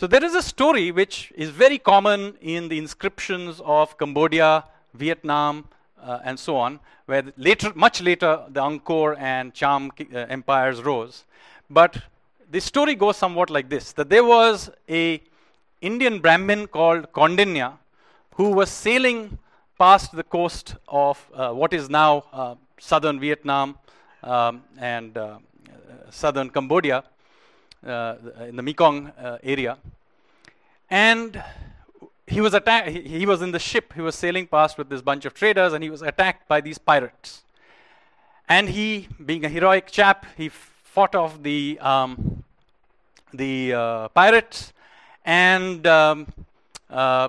So there is a story which is very common in the inscriptions of Cambodia, Vietnam, uh, and so on, where later, much later, the Angkor and Cham uh, empires rose. But the story goes somewhat like this: that there was a Indian Brahmin called Kaundinya, who was sailing past the coast of uh, what is now uh, southern Vietnam um, and uh, southern Cambodia in the Mekong area, and he was attacked. He, was in the ship. He was sailing past with this bunch of traders, and he was attacked by these pirates. And he, being a heroic chap, he fought off the um, the uh, pirates and um, uh,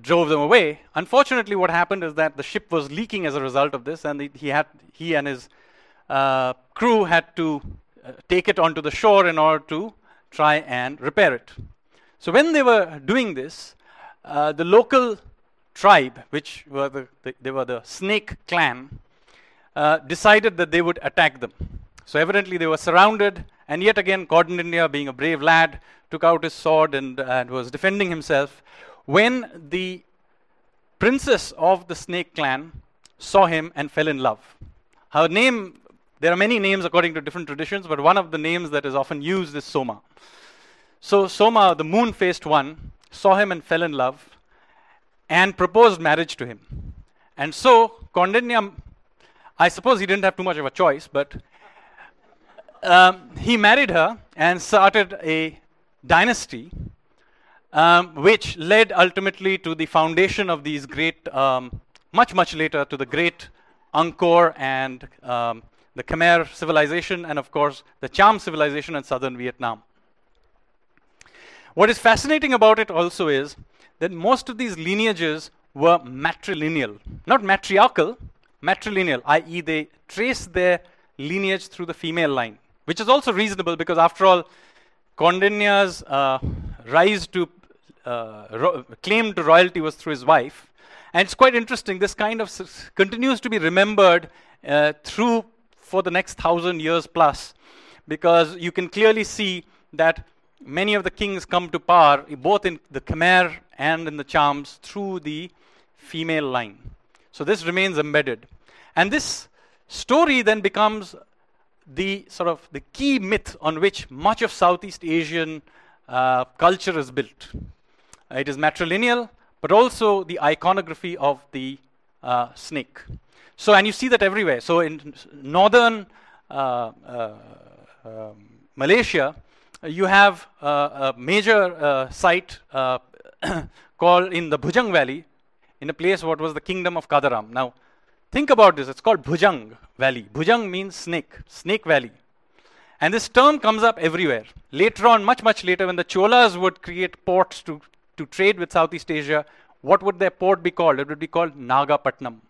drove them away. Unfortunately, what happened is that the ship was leaking as a result of this, and he had he and his uh, crew had to uh, take it onto the shore in order to try and repair it. So when they were doing this, uh, the local tribe, which were the, the, they were the Snake clan, uh, decided that they would attack them. So evidently they were surrounded, and yet again, Kaundinya, being a brave lad, took out his sword and, and was defending himself. When the princess of the Snake clan saw him and fell in love. Her name, there are many names according to different traditions, but one of the names that is often used is Soma. So Soma, the moon faced one, saw him and fell in love and proposed marriage to him. And so Kaundinya, I suppose he didn't have too much of a choice, but um, he married her and started a dynasty um, which led ultimately to the foundation of these great, um, much, much later, to the great Angkor and um, the Khmer civilization, and of course, the Cham civilization in southern Vietnam. What is fascinating about it also is that most of these lineages were matrilineal, not matriarchal, matrilineal, i.e., they trace their lineage through the female line, which is also reasonable because, after all, Kaundinya's uh, rise to uh, ro- claim to royalty was through his wife. And it's quite interesting, this kind of s- continues to be remembered uh, through for the next thousand years plus, because you can clearly see that many of the kings come to power, both in the Khmer and in the Chams, through the female line. So this remains embedded. And this story then becomes the sort of the key myth on which much of Southeast Asian uh, culture is built. it is matrilineal, but also the iconography of the uh, snake. So, and you see that everywhere. So, in northern uh, uh um, Malaysia, you have uh, a major site called in the Bhujang Valley, in a place what was the kingdom of Kadaram. Now, think about this. It's called Bhujang Valley. Bhujang means snake, snake valley. And this term comes up everywhere. Later on, much, much later, when the Cholas would create ports to, to trade with Southeast Asia, what would their port be called? It would be called Nagapatnam.